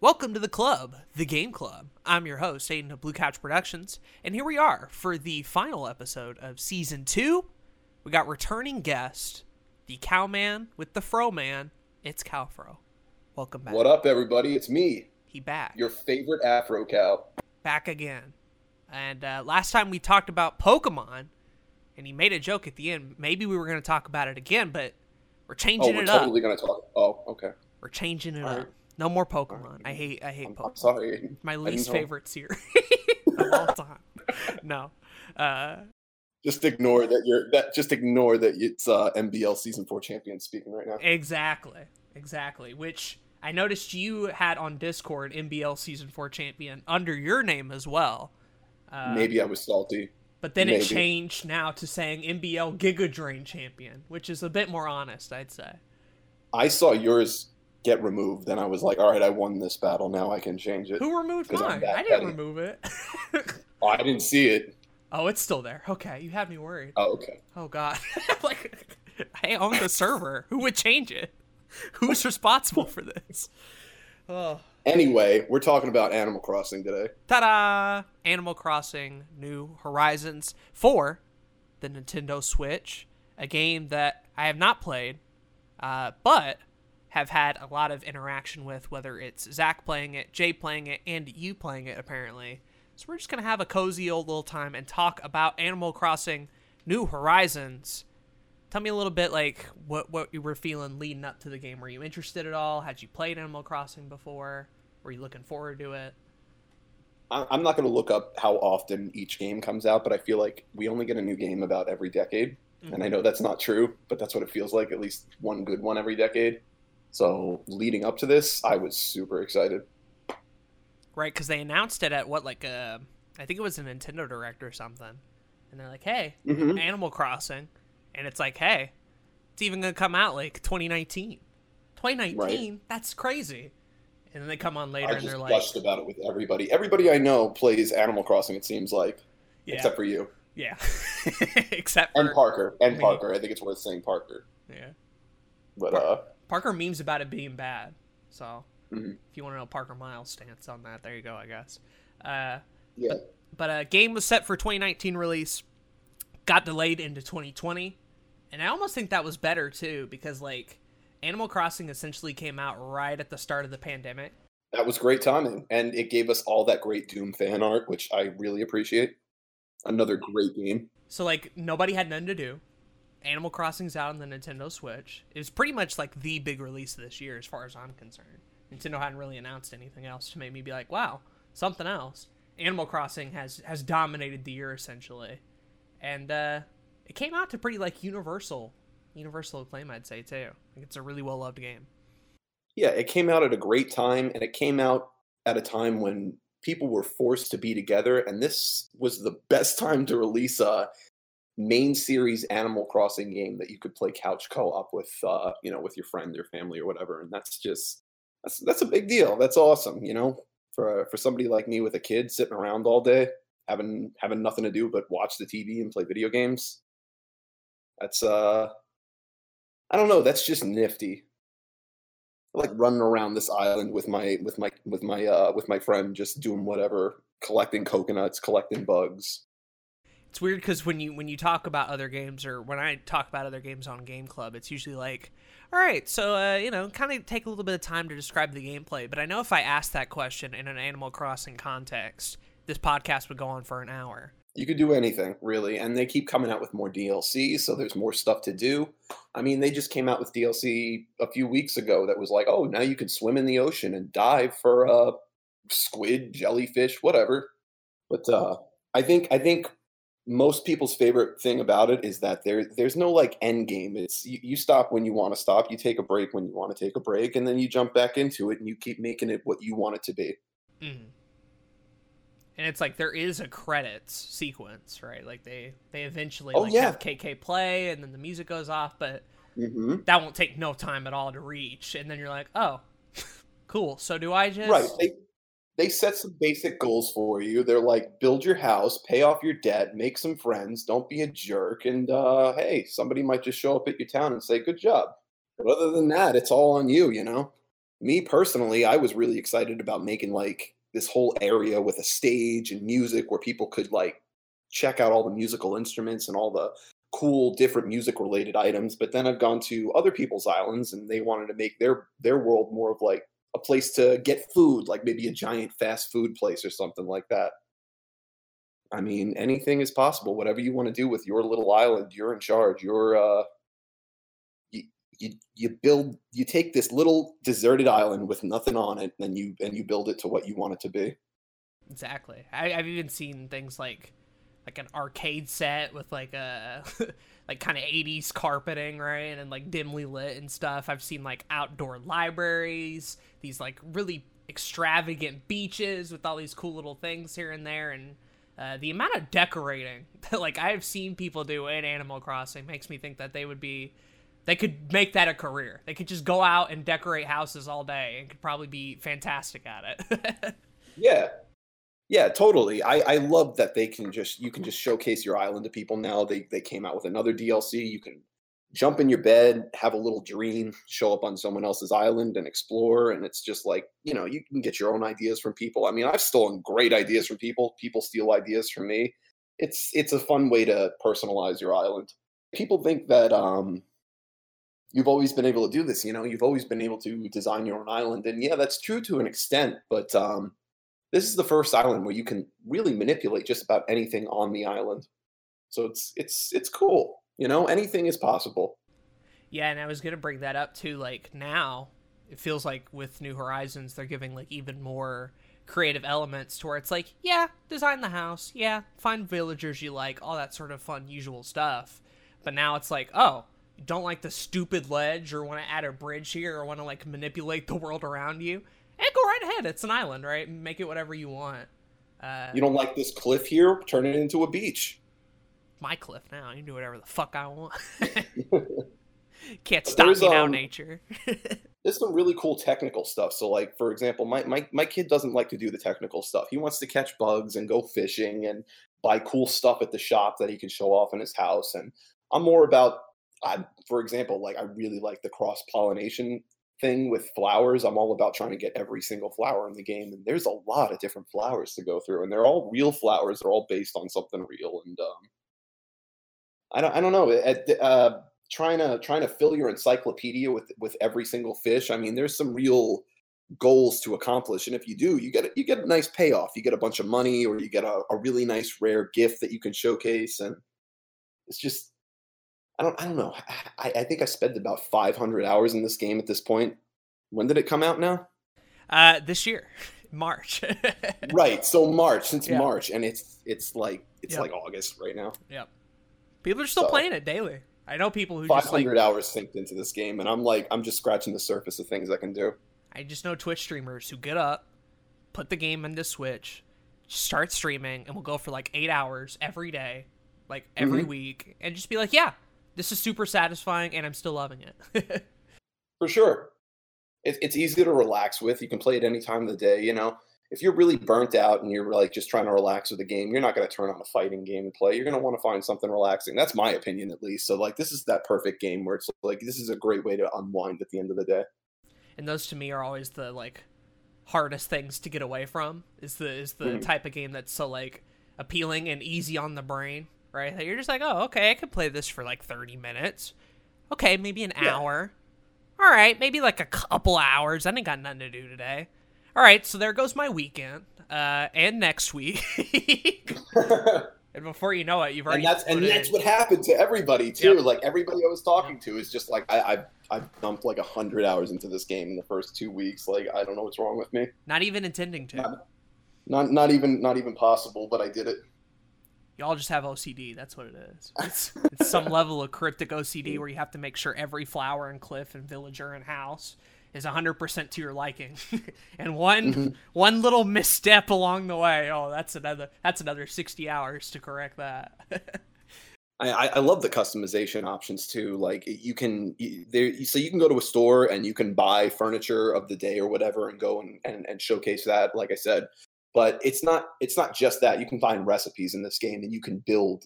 Welcome to the club, the Game Club. I'm your host, Aden of Blue Couch Productions, and here we are for the final episode of season two. We got returning guest, the Cowman with the Fro Man. It's Cowfro. Welcome back. What up, everybody? It's me, He back. your favorite Afro cow. back again. And uh, last time we talked about Pokemon, and he made a joke at the end. Maybe we were going to talk about it again, but we're changing Oh, we're it up. totally gonna talk. Oh, okay. We're changing it All up. right. No more Pokemon. I hate. I hate I'm, Pokemon. I'm sorry. My least favorite series of all time. No. Uh, Just ignore that. You're that. Just ignore that. It's uh, NBL season four champion speaking right now. exactly. Exactly. Which I noticed you had on Discord NBL Season 4 champion under your name as well. Uh, Maybe I was salty. But then it changed now to saying NBL Giga Drain champion, which is a bit more honest, I'd say. I saw yours get removed, and I was like, all right, I won this battle. Now I can change it. Who removed mine? I didn't petty. remove it. Oh, I didn't see it. oh, it's still there. Okay, you had me worried. Oh, okay. Oh god. like I own the server. Who would change it? Who's responsible for this? Oh. Anyway, we're talking about Animal Crossing today. Ta-da! Animal Crossing New Horizons for the Nintendo Switch, a game that I have not played, uh, but have had a lot of interaction with, whether it's Zach playing it, Jay playing it, and you playing it, apparently. So we're just gonna have a cozy old little time and talk about Animal Crossing New Horizons. Tell me a little bit like what what you were feeling leading up to the game. Were you interested at all? Had you played Animal Crossing before? Were you looking forward to it? I'm not going to look up how often each game comes out, but I feel like we only get a new game about every decade. And I know that's not true, but that's what it feels like, at least one good one every decade. So leading up to this, I was super excited. Right, because they announced it at what, like, uh, I think it was a Nintendo Direct or something. And they're like, hey, Mm-hmm. Animal Crossing. And it's like, hey, it's even going to come out like 2019. 2019? That's crazy. And then they come on later I and just they're like, gushed about it with everybody. Everybody I know plays Animal Crossing, it seems like, yeah, except for you. yeah. except for And Parker. And me. Parker. I think it's worth saying Parker. yeah. But, uh, Parker memes about it being bad. So Mhm. if you want to know Parker Miles' stance on that, there you go, I guess. Uh, yeah. but a game was set for 2019 release got delayed into 2020 and i almost think that was better too because like animal crossing essentially came out right at the start of the pandemic That was great timing. And it gave us all that great Doom fan art, which I really appreciate. Another great game. so like nobody had nothing to do animal crossing's out on the nintendo switch it was pretty much like the big release of this year as far as i'm concerned nintendo hadn't really announced anything else to make me be like wow something else animal crossing has has dominated the year essentially and uh it came out to pretty like universal universal acclaim i'd say too it's a really well loved game Yeah, it came out at a great time, and it came out at a time when people were forced to be together, and this was the best time to release a main series Animal Crossing game that you could play couch co-op with, uh, you know, with your friend your family or whatever, and that's just that's that's a big deal. That's awesome, you know, for for somebody like me with a kid sitting around all day, having having nothing to do but watch the TV and play video games. That's uh, I don't know. That's just nifty. Like running around this island with my with my with my uh with my friend just doing whatever collecting coconuts collecting bugs. It's weird because when you when you talk about other games or when i talk about other games on game club it's usually like all right so uh, you know kind of take a little bit of time to describe the gameplay. But i know if i asked that question in an animal crossing context this podcast would go on for an hour you could do anything really and they keep coming out with more dlc so there's more stuff to do. I mean they just came out with dlc a few weeks ago that was like oh now you can swim in the ocean and dive for uh squid jellyfish whatever. But uh i think i think most people's favorite thing about it is that there there's no like end game. It's you, you stop when you want to stop you take a break when you want to take a break and then you jump back into it and you keep making it what you want it to be. Mm. And it's like there is a credits sequence right like they they eventually Oh, like yeah. have kk play and then the music goes off but mm-hmm. that won't take no time at all to reach and then you're like oh cool so do i just right they they set some basic goals for you they're like build your house pay off your debt make some friends don't be a jerk and uh hey somebody might just show up at your town and say good job But other than that, it's all on you, you know? Me personally, I was really excited about making like this whole area with a stage and music where people could like check out all the musical instruments and all the cool different music related items but then i've gone to other people's islands and they wanted to make their their world more of like a place to get food like maybe a giant fast food place or something like that. I mean anything is possible. Whatever you want to do with your little island you're in charge. You're uh you, you build you take this little deserted island with nothing on it and you and you build it to what you want it to be. Exactly. I, i've even seen things like like an arcade set with like a like kind of 80s carpeting right and like dimly lit and stuff. I've seen like outdoor libraries these like really extravagant beaches with all these cool little things here and there and uh, the amount of decorating that like i've seen people do in animal crossing makes me think that they would be they could make that a career they could just go out and decorate houses all day and could probably be fantastic at it yeah yeah, totally. I, I love that they can just you can just showcase your island to people now. They they came out with another DLC. You can jump in your bed, have a little dream, show up on someone else's island and explore. And it's just like, you know, you can get your own ideas from people. I mean, I've stolen great ideas from people. People steal ideas from me. It's it's a fun way to personalize your island. People think that um you've always been able to do this, you know, you've always been able to design your own island. And yeah, that's true to an extent, but um this is the first island where you can really manipulate just about anything on the island. So it's it's it's cool. You know, anything is possible. Yeah, and I was gonna bring that up too. Like now, it feels like with New Horizons, they're giving like even more creative elements to where it's like, yeah, design the house, yeah, find villagers you like, all that sort of fun, usual stuff. But now it's like, oh, don't like the stupid ledge or want to add a bridge here or want to like manipulate the world around you and go right ahead. It's an island, right? Make it whatever you want. Uh, you don't like this cliff here? Turn it into a beach. My cliff now. You can do whatever the fuck I want. Can't stop me now, um, nature. there's some really cool technical stuff. So, like for example, my, my my kid doesn't like to do the technical stuff. He wants to catch bugs and go fishing and buy cool stuff at the shop that he can show off in his house. And I'm more about, I, for example, like I really like the cross pollination thing with flowers. I'm all about trying to get every single flower in the game, and there's a lot of different flowers to go through, and they're all real flowers. They're all based on something real, and um, I don't, I don't know. At, uh, trying to trying to fill your encyclopedia with with every single fish. I mean, there's some real goals to accomplish, and if you do, you get a, you get a nice payoff. You get a bunch of money, or you get a, a really nice rare gift that you can showcase, and it's just I don't I don't know. I, I think I spent about 500 hours in this game at this point. When did it come out now? Uh, this year, March. right. So March since yeah. March, and it's it's like it's yep. like August right now. Yep. People are still so, playing it daily. I know people who 500 like, hours synced into this game, and I'm like I'm just scratching the surface of things I can do. I just know Twitch streamers who get up, put the game into Switch, start streaming, and will go for like eight hours every day, like every mm-hmm. week, and just be like, yeah, this is super satisfying and I'm still loving it. For sure. It, it's easy to relax with. You can play it any time of the day, you know. If you're really burnt out and you're like just trying to relax with a game, you're not going to turn on a fighting game and play. You're going to want to find something relaxing. That's my opinion, at least. So, like, this is that perfect game where it's like this is a great way to unwind at the end of the day. And those to me are always the like hardest things to get away from. Is the is the mm-hmm. type of game that's so like appealing and easy on the brain right? That you're just like, oh, okay, I could play this for like 30 minutes. Okay, maybe an yeah. hour. All right, maybe like a couple hours. I ain't got nothing to do today. All right, so there goes my weekend, uh, and next week. and before you know it, you've already. And that's and that's in. what happened to everybody too. Yep. Like everybody I was talking to is just like I, I I've dumped like a hundred hours into this game in the first two weeks. Like I don't know what's wrong with me. Not even intending to. Not, not, not even not even possible, but I did it y'all just have OCD. That's what it is. It's, it's some level of cryptic OCD where you have to make sure every flower and cliff and villager and house is 100% to your liking. and one mm-hmm. one little misstep along the way, oh, that's another that's another 60 hours to correct that. I, I love the customization options too. Like you can there, so you can go to a store and you can buy furniture of the day or whatever, and go and, and, and showcase that. Like I said, but it's not it's not just that you can find recipes in this game and you can build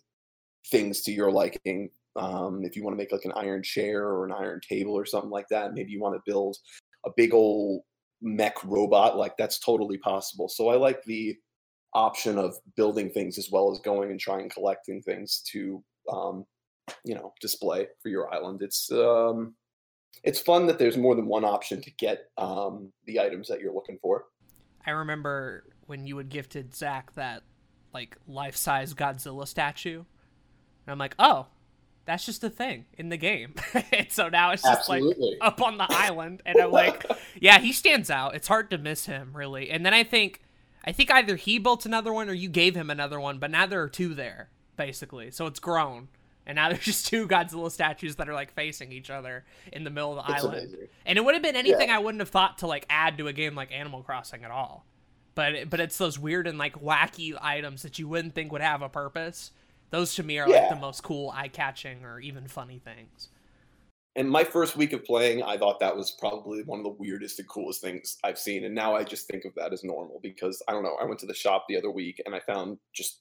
things to your liking Um, if you want to make like an iron chair or an iron table or something like that, maybe you want to build a big old mech robot, like that's totally possible. So I like the option of building things as well as going and trying collecting things to um, you know display for your island. It's um, it's fun that there's more than one option to get um, the items that you're looking for. I remember when you had gifted Zach that like life size Godzilla statue, and I'm like, oh, that's just a thing in the game. and so now it's just Absolutely. like up on the island, and I'm like, yeah, he stands out. It's hard to miss him really. And then I think, I think either he built another one or you gave him another one, but now there are two there basically, so it's grown. And now there's just two Godzilla statues that are like facing each other in the middle of the It's island. amazing. And it would have been anything Yeah. I wouldn't have thought to like add to a game like Animal Crossing at all. But it, but it's those weird and like wacky items that you wouldn't think would have a purpose. Those to me are like the most cool, eye-catching, or even funny things. And my first week of playing, I thought that was probably one of the weirdest and coolest things I've seen. And now I just think of that as normal because I don't know. I went to the shop the other week and I found just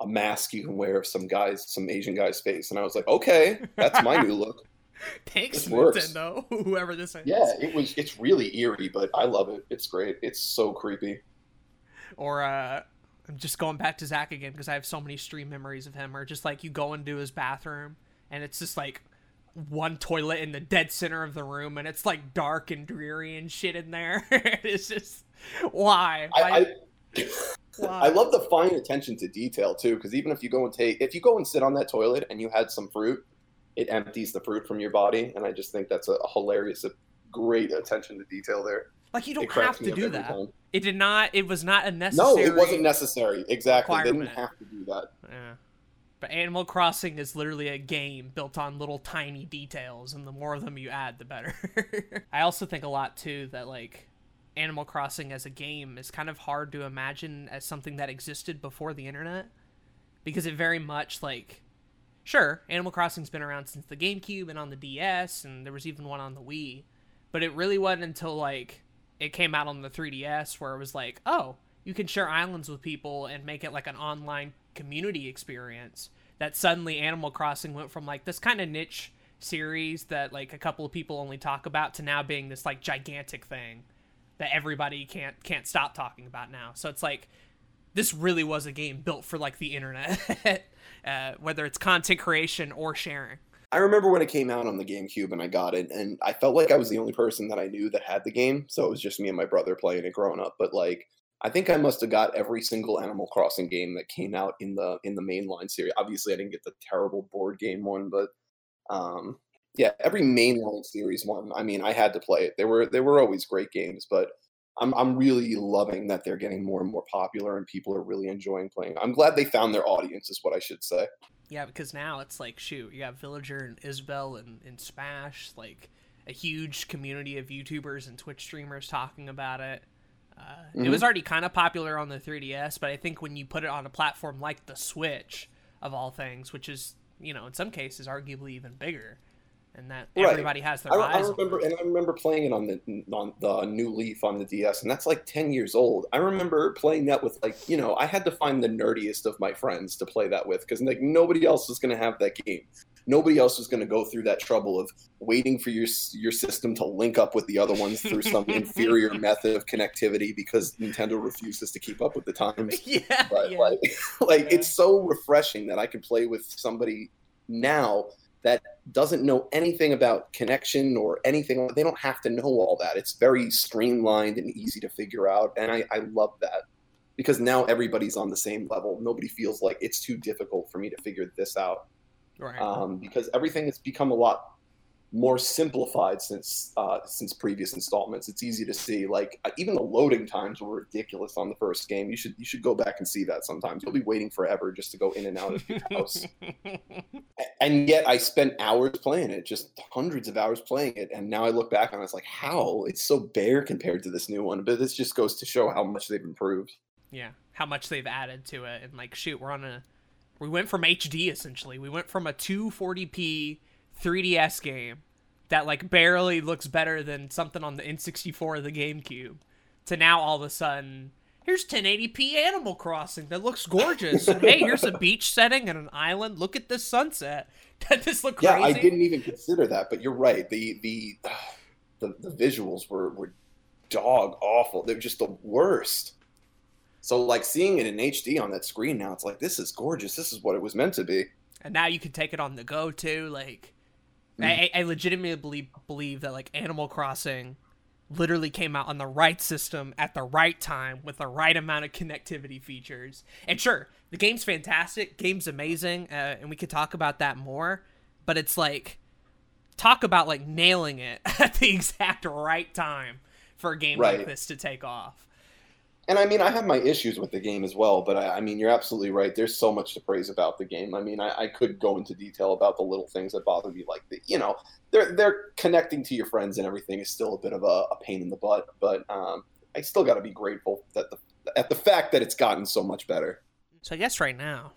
a mask you can wear of some guy's, some Asian guy's face, and I was like, okay, that's my new look. Thanks. Nintendo. Whoever this is. Yeah, it was. It's really eerie, but I love it. It's great. It's so creepy. Or uh, I'm just going back to Zach again because I have so many stream memories of him. Or just like you go into his bathroom and it's just like one toilet in the dead center of the room, and it's like dark and dreary and shit in there. it's just why? I, I, why? I love the fine attention to detail too, because even if you go and take, if you go and sit on that toilet and you had some fruit, it empties the fruit from your body, and I just think that's a, a hilarious, a great attention to detail there. Like you don't have to do that. time. It did not. It was not a necessary. No, it wasn't necessary. Exactly, they didn't have to do that. Yeah. But Animal Crossing is literally a game built on little tiny details, and the more of them you add, the better. I also think a lot too that like Animal Crossing as a game is kind of hard to imagine as something that existed before the internet, because it very much like, sure, Animal Crossing's been around since the GameCube and on the DS, and there was even one on the Wii, but it really wasn't until like it came out on the 3DS where it was like, oh, you can share islands with people and make it like an online community experience. That suddenly Animal Crossing went from like this kind of niche series that like a couple of people only talk about to now being this like gigantic thing that everybody can't can't stop talking about now. So it's like this really was a game built for like the internet, uh, whether it's content creation or sharing. I remember when it came out on the GameCube and I got it, and I felt like I was the only person that I knew that had the game. So it was just me and my brother playing it growing up. But like, I think I must have got every single Animal Crossing game that came out in the in the mainline series. Obviously, I didn't get the terrible board game one, but um, yeah, every mainline series one. I mean, I had to play it. They were they were always great games, but I'm I'm really loving that they're getting more and more popular and people are really enjoying playing. I'm glad they found their audience, is what I should say. Yeah, because now it's like shoot, you got Villager and Isabelle and, and Smash, like a huge community of YouTubers and Twitch streamers talking about it. Uh, It Mhm. was already kind of popular on the 3DS, but I think when you put it on a platform like the Switch, of all things, which is you know in some cases arguably even bigger, and that Right. everybody has their I, eyes. I remember, and I remember playing it on the on the new Leaf on the DS, and that's like ten years old. I remember playing that with like you know I had to find the nerdiest of my friends to play that with because like nobody else was going to have that game. Nobody else was going to go through that trouble of waiting for your your system to link up with the other ones through some inferior method of connectivity because Nintendo refuses to keep up with the times. yeah, But yeah. like, like Yeah. it's so refreshing that I can play with somebody now that doesn't know anything about connection or anything. They don't have to know all that. It's very streamlined and easy to figure out, and I, I love that because now everybody's on the same level. Nobody feels like it's too difficult for me to figure this out right. um, because everything has become a lot more simplified since uh, since previous installments. It's easy to see. Like uh, even the loading times were ridiculous on the first game. You should you should go back and see that sometimes. You'll be waiting forever just to go in and out of your house. And yet I spent hours playing it, just hundreds of hours playing it. And now I look back on it, it's like, how? It's so bare compared to this new one. But this just goes to show how much they've improved. yeah how much they've added to it and like shoot we're on a we went from hd essentially we went from a 240p 3ds game that like barely looks better than something on the n64 or the gamecube to now all of a sudden here's 1080p Animal Crossing that looks gorgeous. hey, here's a beach setting and an island. Look at this sunset. Does this look yeah, crazy? I didn't even consider that, but you're right. The the the, the visuals were were dog awful. They're just the worst. So like seeing it in HD on that screen now, it's like this is gorgeous. This is what it was meant to be. And now you can take it on the go too. Like. I, I legitimately believe believe that like Animal Crossing literally came out on the right system at the right time with the right amount of connectivity features. And sure, the game's fantastic, game's amazing, uh, and we could talk about that more. But it's like talk about like nailing it at the exact right time for a game right. like this to take off. And I mean, I have my issues with the game as well, but I, I mean, you're absolutely right. There's so much to praise about the game. I mean, I, I, could go into detail about the little things that bother me, like the, you know, they're they're connecting to your friends and everything is still a bit of a, a pain in the butt, but um, I still got to be grateful that the at the fact that it's gotten so much better. So I guess right now,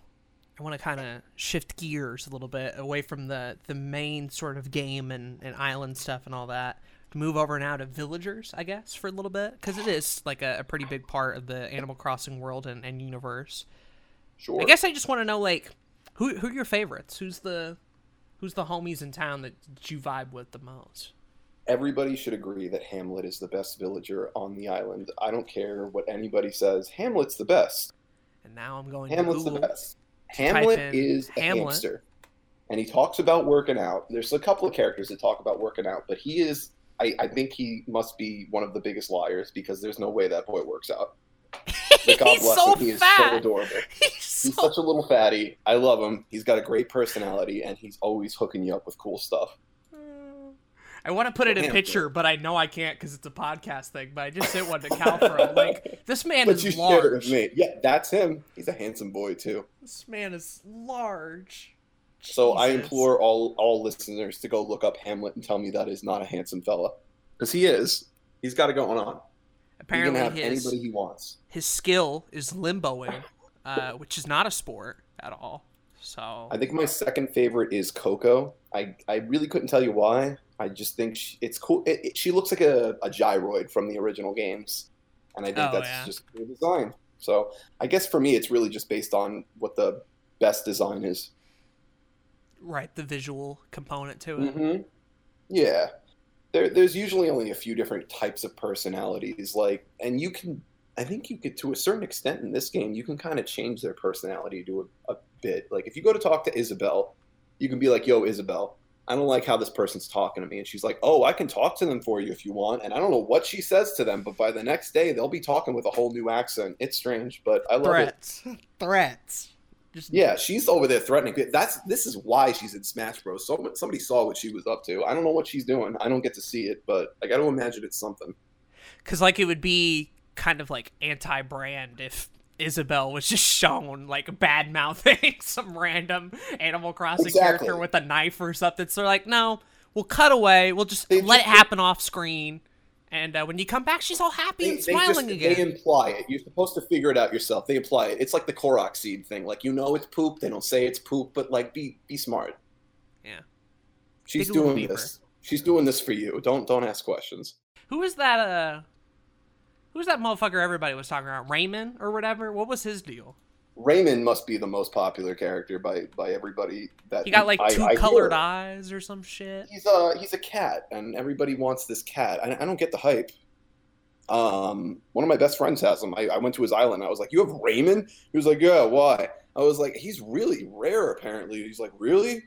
I want to kind of shift gears a little bit away from the the main sort of game and, and island stuff and all that move over now to villagers, I guess, for a little bit because it is like a, a, pretty big part of the Animal Crossing world and, and universe. Sure. I guess I just want to know like who who are your favorites? Who's the who's the homies in town that you vibe with the most? Everybody should agree that Hamlet is the best villager on the island. I don't care what anybody says. Hamlet's the best. And now I'm going. Hamlet's the best. Hamlet is a Hamlet. hamster, and he talks about working out. There's a couple of characters that talk about working out, but he is I, I think he must be one of the biggest liars because there's no way that boy works out. But God bless so him. He is fat. so adorable. He's, he's so... such a little fatty. I love him. He's got a great personality, and he's always hooking you up with cool stuff. I want to put it in a picture, but I know I can't because it's a podcast thing. But I just sent one to Cal for him. Like this man but is large. Yeah, that's him. He's a handsome boy too. This man is large. So I implore all all listeners to go look up Hamlet and tell me that is not a handsome fella, because he is. He's got it going on. Apparently, he can have his, anybody he wants. His skill is limboing, uh, which is not a sport at all. So I think my second favorite is Coco. I I really couldn't tell you why. I just think she, it's cool. It, it, she looks like a, a gyroid from the original games, and I think oh, that's yeah. just cool design. So I guess for me, it's really just based on what the best design is right the visual component to it. Mm-hmm. Yeah, there, there's usually only a few different types of personalities, like, and you can, I think you could, to a certain extent in this game, you can kind of change their personality to a, a bit. Like, if you go to talk to Isabelle, you can be like, "Yo, Isabelle." I don't like how this person's talking to me. And she's like, Oh, I can talk to them for you if you want. And I don't know what she says to them, but by the next day, they'll be talking with a whole new accent. It's strange, but I love Threats. it. Threats. Just yeah, she's over there threatening. That's this is why she's in Smash Bros. So somebody saw what she was up to. I don't know what she's doing. I don't get to see it, but I got to imagine it's something. Because like it would be kind of like anti-brand if Isabelle was just shown like bad mouthing some random Animal Crossing exactly. character with a knife or something. So they're like, no, we'll cut away. We'll just they let just, it happen off screen. And uh, when you come back, she's all happy they, and smiling they just, again. They imply it. You're supposed to figure it out yourself. They imply it. It's like the Korok seed thing. Like you know it's poop. They don't say it's poop, but like be be smart. Yeah. She's doing this. She's doing this for you. Don't don't ask questions. Who is that? Uh, who's that motherfucker? Everybody was talking about Raymond or whatever. What was his deal? Raymond must be the most popular character by by everybody that he got like two I, colored I eyes or some shit. He's a he's a cat, and everybody wants this cat. I, I don't get the hype. Um, one of my best friends has him. I, I went to his island. I was like, "You have Raymond?" He was like, "Yeah, why?" I was like, "He's really rare, apparently." He's like, "Really?"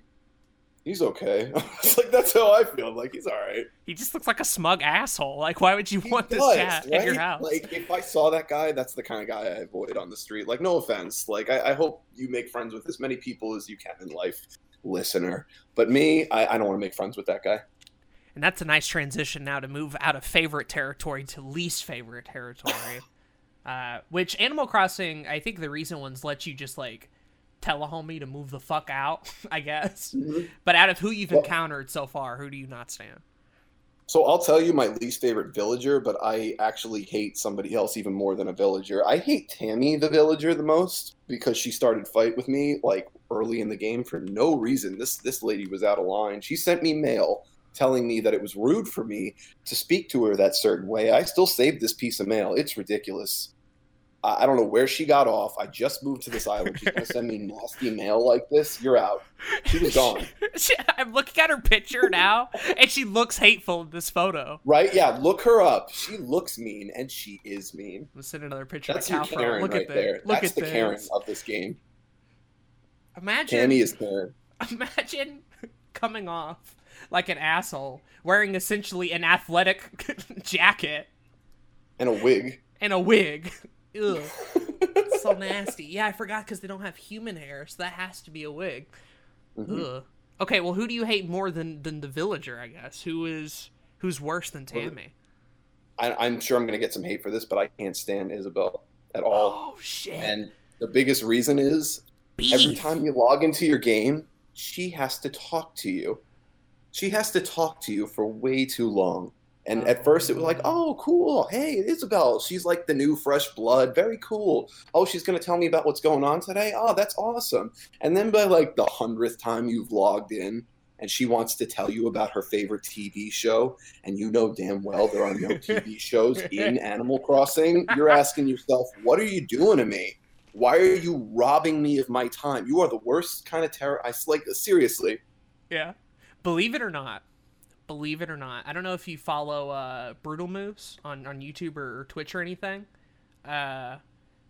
He's okay. it's like that's how I feel. I'm like he's all right. He just looks like a smug asshole. Like why would you he want does, this cat right? in your house? Like if I saw that guy, that's the kind of guy I avoid on the street. Like no offense. Like I, I hope you make friends with as many people as you can in life, listener. But me, I, I don't want to make friends with that guy. And that's a nice transition now to move out of favorite territory to least favorite territory. uh, which Animal Crossing, I think the recent ones let you just like tell a homie to move the fuck out, I guess. Mm-hmm. But out of who you've well, encountered so far, who do you not stand? So I'll tell you my least favorite villager, but I actually hate somebody else even more than a villager. I hate Tammy the villager the most because she started fight with me like early in the game for no reason. This this lady was out of line. She sent me mail telling me that it was rude for me to speak to her that certain way. I still saved this piece of mail. It's ridiculous. I don't know where she got off. I just moved to this island. She's gonna send me nasty mail like this. You're out. She was gone. She- I'm looking at her picture now, and she looks hateful in this photo. Right? Yeah. Look her up. She looks mean, and she is mean. Let's send another picture That's of your Karen Look right at this. there. Look That's at the this. Karen of this game. Imagine, Tammy is Karen. imagine coming off like an asshole, wearing essentially an athletic jacket And a wig. and a wig. Ugh, so nasty. Yeah, I forgot because they don't have human hair, so that has to be a wig. Mhm. Ugh. Okay, well, who do you hate more than than the villager? I guess who is who's worse than Tammy? I, I'm sure I'm gonna get some hate for this, but I can't stand Isabelle at all. Oh shit! And the biggest reason is every time you log into your game, she has to talk to you. She has to talk to you for way too long. And oh. at first it was like, oh, cool. Hey, Isabelle. She's like the new fresh blood. Very cool. Oh, she's going to tell me about what's going on today. Oh, that's awesome. And then by like the hundredth time you've logged in and she wants to tell you about her favorite TV show, and you know damn well there are no TV shows in Animal Crossing, you're asking yourself, what are you doing to me? Why are you robbing me of my time? You are the worst kind of terror. I like seriously. Yeah. Believe it or not, believe it or not, I don't know if you follow uh, Brutalmoose on, on YouTube or, or Twitch or anything. Uh,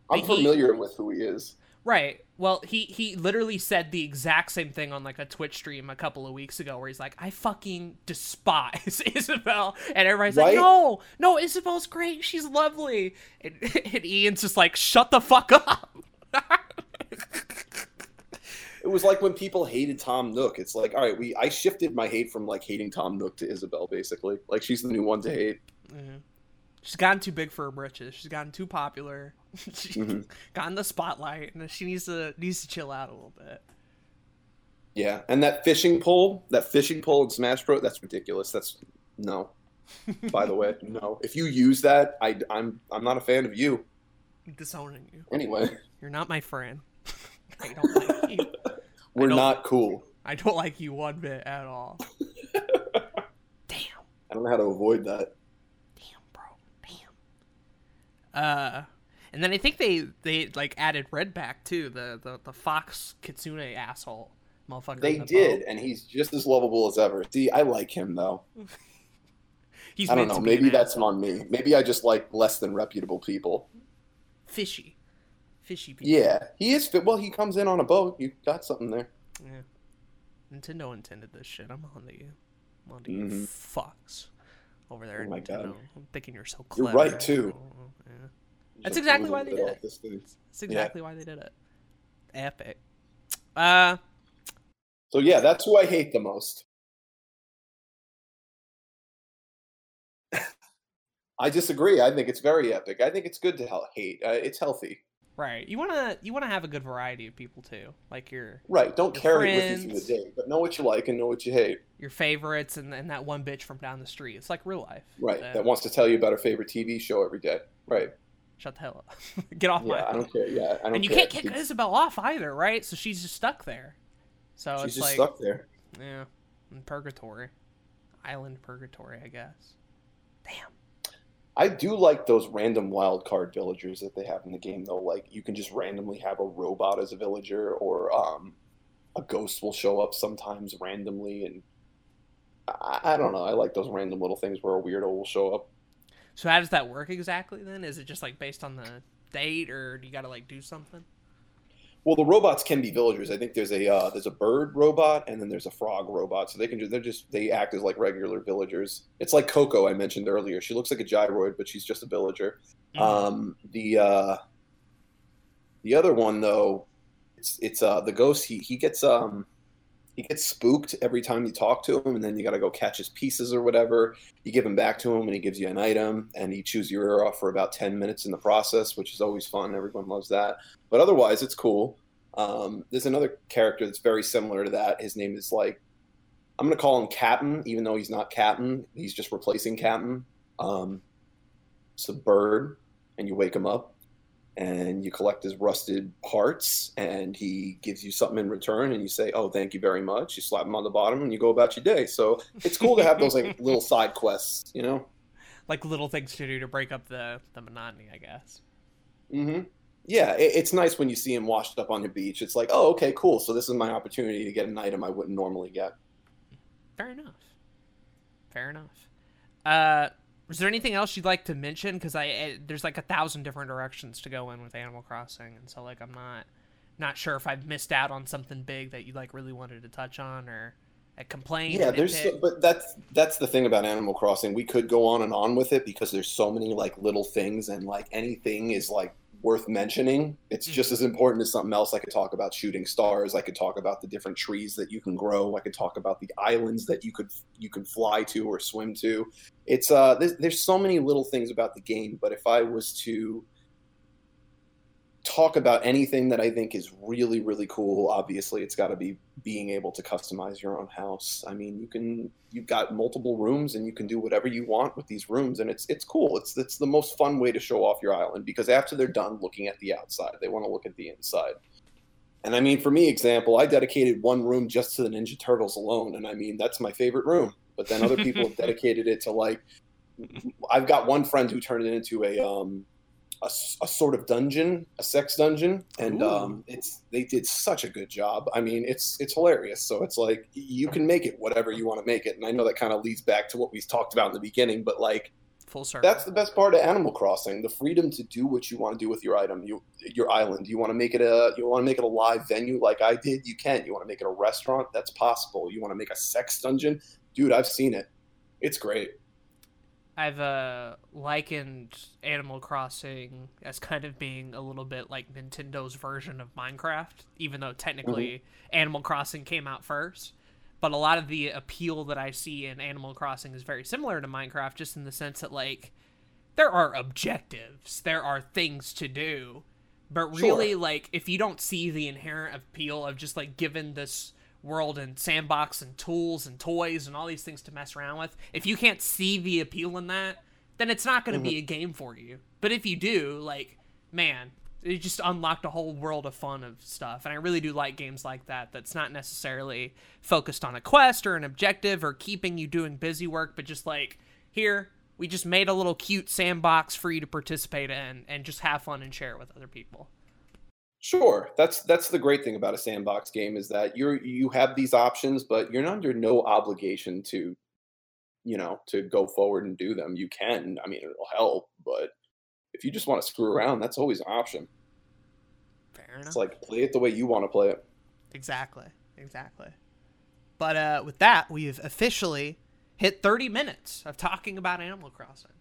I'm He- familiar with who he is. right. Well, he he literally said the exact same thing on like a Twitch stream a couple of weeks ago, where he's like, "I fucking despise Isabelle," and everybody's like, "No, no, Isabelle's great. She's lovely," and, and Ian's just like, "Shut the fuck up." It was like when people hated Tom Nook. It's like, all right, we I shifted my hate from like hating Tom Nook to Isabelle, basically. Like she's the new one to hate. Mhm. She's gotten too big for her britches. She's gotten too popular. She's Mhm. gotten the spotlight, and she needs to needs to chill out a little bit. Yeah, and that fishing pole, that fishing pole in Smash Bros, that's ridiculous. That's no. By the way, no. If you use that, I I'm I'm not a fan of you. Disowning you. Anyway, You're not my friend. I don't like you. We're don't- cool. I don't like you one bit at all. Damn. I don't know how to avoid that. Damn, bro. Damn. Uh, and then I think they they like added Redd back too. The the the Fox Kitsune asshole motherfucker. They the did, boat. and he's just as lovable as ever. See, I like him though. He's I don't know. to be an Maybe that's asshole. on me. Maybe I just like less than reputable people. fishy, fishy people. Yeah, he is fit. Well, he comes in on a boat. You got something there. Yeah. Nintendo intended this shit. I'm on to you. I'm on to you Mhm. fucks over there. Oh my Nintendo. God. I'm thinking you're so clever. You're right, too. Yeah. That's exactly why they did it. That's exactly why they did it. Epic. Uh, So yeah, that's who I hate the most. I disagree. I think it's very epic. I think it's good to hate. Uh, it's healthy. Right. You wanna you wanna have a good variety of people too, like your Right. Don't Your carry it with you through the day, but know what you like and know what you hate. your favorites and, and that one bitch from down the street. It's like real life. Right. Uh, That wants to tell you about her favorite TV show every day. Right. shut the hell up. Get off my. Yeah. I don't care. Yeah. I don't and you care. can't kick Isabelle off either, right? So she's just stuck there. So She's it's just like stuck there. Yeah, in purgatory, island purgatory, I guess. Damn. I do like those random wild card villagers that they have in the game, though. Like you can just randomly have a robot as a villager, or um, a ghost will show up sometimes randomly, and I, I don't know. I like those random little things where a weirdo will show up. So how does that work exactly then? Is it just like based on the date, or do you got to like do something? Well, the robots can be villagers. I think there's a uh, there's a bird robot and then there's a frog robot. So they can just they're just they act as like regular villagers. It's like Coco I mentioned earlier. She looks like a gyroid, but she's just a villager. Mm-hmm. Um, the uh, the other one though, it's it's uh, the ghost. He he gets um he gets spooked every time you talk to him, and then you got to go catch his pieces or whatever. You give him back to him, and he gives you an item, and he chews your ear off for about ten minutes in the process, which is always fun. Everyone loves that. But otherwise, it's cool. Um, there's another character that's very similar to that. His name is like I'm gonna call him Captain, even though he's not Captain. He's just replacing Captain. Um, it's a bird, and you wake him up, and you collect his rusted parts, and he gives you something in return, and you say, "Oh, thank you very much." You slap him on the bottom, and you go about your day. So it's cool to have those like little side quests, you know? like little things to do to break up the the monotony, I guess. Mm-hmm. Yeah, it, it's nice when you see him washed up on the beach. It's like, oh, okay, cool. So this is my opportunity to get an item I wouldn't normally get. Fair enough. Fair enough. Uh, is there anything else you'd like to mention? Because I, I there's like a thousand different directions to go in with Animal Crossing, and so like I'm not not sure if I've missed out on something big that you like really wanted to touch on or eh, a complaint. Yeah, there's so, but that's that's the thing about Animal Crossing. We could go on and on with it because there's so many like little things and like anything is like worth mentioning. It's just as important as something else. I could talk about shooting stars. I could talk about the different trees that you can grow. I could talk about the islands that you could you can fly to or swim to. It's uh, there's, there's so many little things about the game. But if I was to talk about anything that I think is really, really cool, obviously it's got to be being able to customize your own house. I mean, you can you've got multiple rooms and you can do whatever you want with these rooms, and it's it's cool. It's it's the most fun way to show off your island because after they're done looking at the outside, they want to look at the inside. And I mean, for me, example, I dedicated one room just to the Ninja Turtles alone, and I mean that's my favorite room. But then other people have dedicated it to like. I've got one friend who turned it into a um, a, a, sort of dungeon, a sex dungeon, and um, it's they did such a good job. I mean, it's it's hilarious. So it's like you can make it whatever you want to make it, and I know that kind of leads back to what we talked about in the beginning, but like full circle. That's the best part of Animal Crossing: the freedom to do what you want to do with your item, you, your island. You want to make it a you want to make it a live venue like I did. You can. You want to make it a restaurant? That's possible. You want to make a sex dungeon, dude? I've seen it. It's great. I've uh, likened Animal Crossing as kind of being a little bit like Nintendo's version of Minecraft, even though technically mm-hmm. Animal Crossing came out first. But a lot of the appeal that I see in Animal Crossing is very similar to Minecraft, just in the sense that, like, there are objectives, there are things to do. But really, sure. like, if you don't see the inherent appeal of just, like, given this world and sandbox and tools and toys and all these things to mess around with, if you can't see the appeal in that, then it's not going to mm-hmm. be a game for you. But if you do, like, man, it just unlocked a whole world of fun of stuff. And I really do like games like that that's not necessarily focused on a quest or an objective or keeping you doing busy work, but just like, here, we just made a little cute sandbox for you to participate in and just have fun and share it with other people. Sure, that's that's the great thing about a sandbox game is that you're you have these options, but you're under no obligation to, you know, to go forward and do them. You can, I mean, it'll help, but if you just want to screw around, that's always an option. Fair enough. It's like play it the way you want to play it. Exactly, exactly. But uh, with that, we've officially hit 30 minutes of talking about Animal Crossing.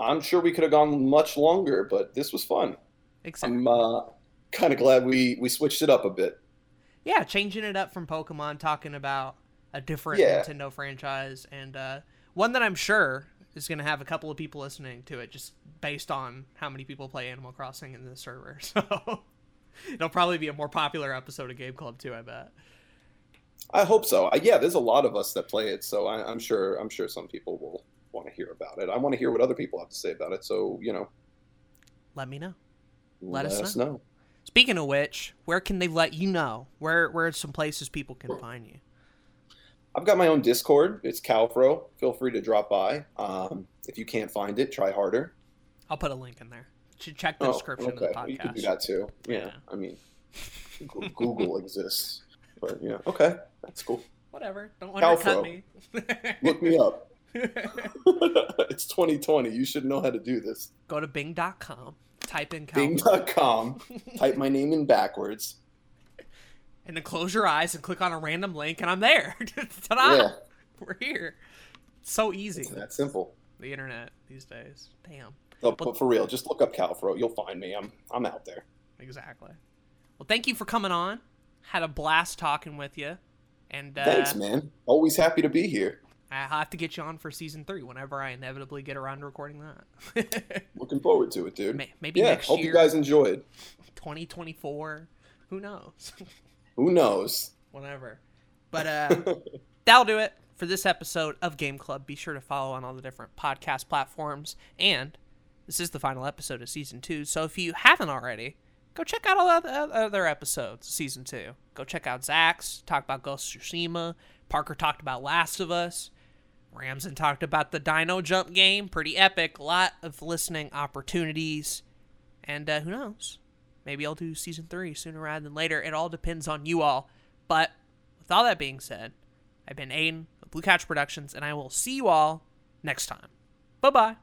I'm sure we could have gone much longer, but this was fun. Exactly. I'm, uh, kind of glad we we switched it up a bit. Yeah, changing it up from Pokemon, talking about a different yeah. Nintendo franchise, and uh, one that I'm sure is going to have a couple of people listening to it, just based on how many people play Animal Crossing in the server. So it'll probably be a more popular episode of Game Club too. I bet. I hope so. Yeah, there's a lot of us that play it, so I, I'm sure I'm sure some people will want to hear about it. I want to hear what other people have to say about it. So you know, let me know. Let, let us, us know. know. Speaking of which, where can they let you know? Where where are some places people can find you? I've got my own Discord. It's Cowfro. Feel free to drop by. Um, if you can't find it, try harder. I'll put a link in there. Should check the oh, description okay. of the podcast. You can do that too. Yeah. yeah. I mean, Google exists, but yeah. Okay, that's cool. Whatever. Don't undercut me. Look me up. it's 2020. You should know how to do this. Go to Bing.com Type in Bing.com. type my name in backwards. And then close your eyes and click on a random link, and I'm there. Ta-da! Yeah. We're here. so easy. It's that simple. The internet these days. Damn. No, well, but for real, just look up Cowfro. You'll find me. I'm I'm out there. Exactly. Well, thank you for coming on. Had a blast talking with you. And uh, thanks, man. Always happy to be here. I'll have to get you on for season three whenever I inevitably get around to recording that. Looking forward to it, dude. Maybe yeah, next hope year. you guys enjoyed. 2024. Who knows? Who knows? Whatever. But uh, that'll do it for this episode of Game Club. Be sure to follow on all the different podcast platforms. And this is the final episode of season two. So if you haven't already, go check out all the other episodes season two. Go check out Zach's, talk about Ghost of Tsushima. Parker talked about Last of Us. Ramson talked about the Dino Jump game, pretty epic. Lot of listening opportunities. And uh, who knows? Maybe I'll do season three sooner rather than later. It all depends on you all. But with all that being said, I've been Aden of Blue Couch Productions, and I will see you all next time. Bye bye.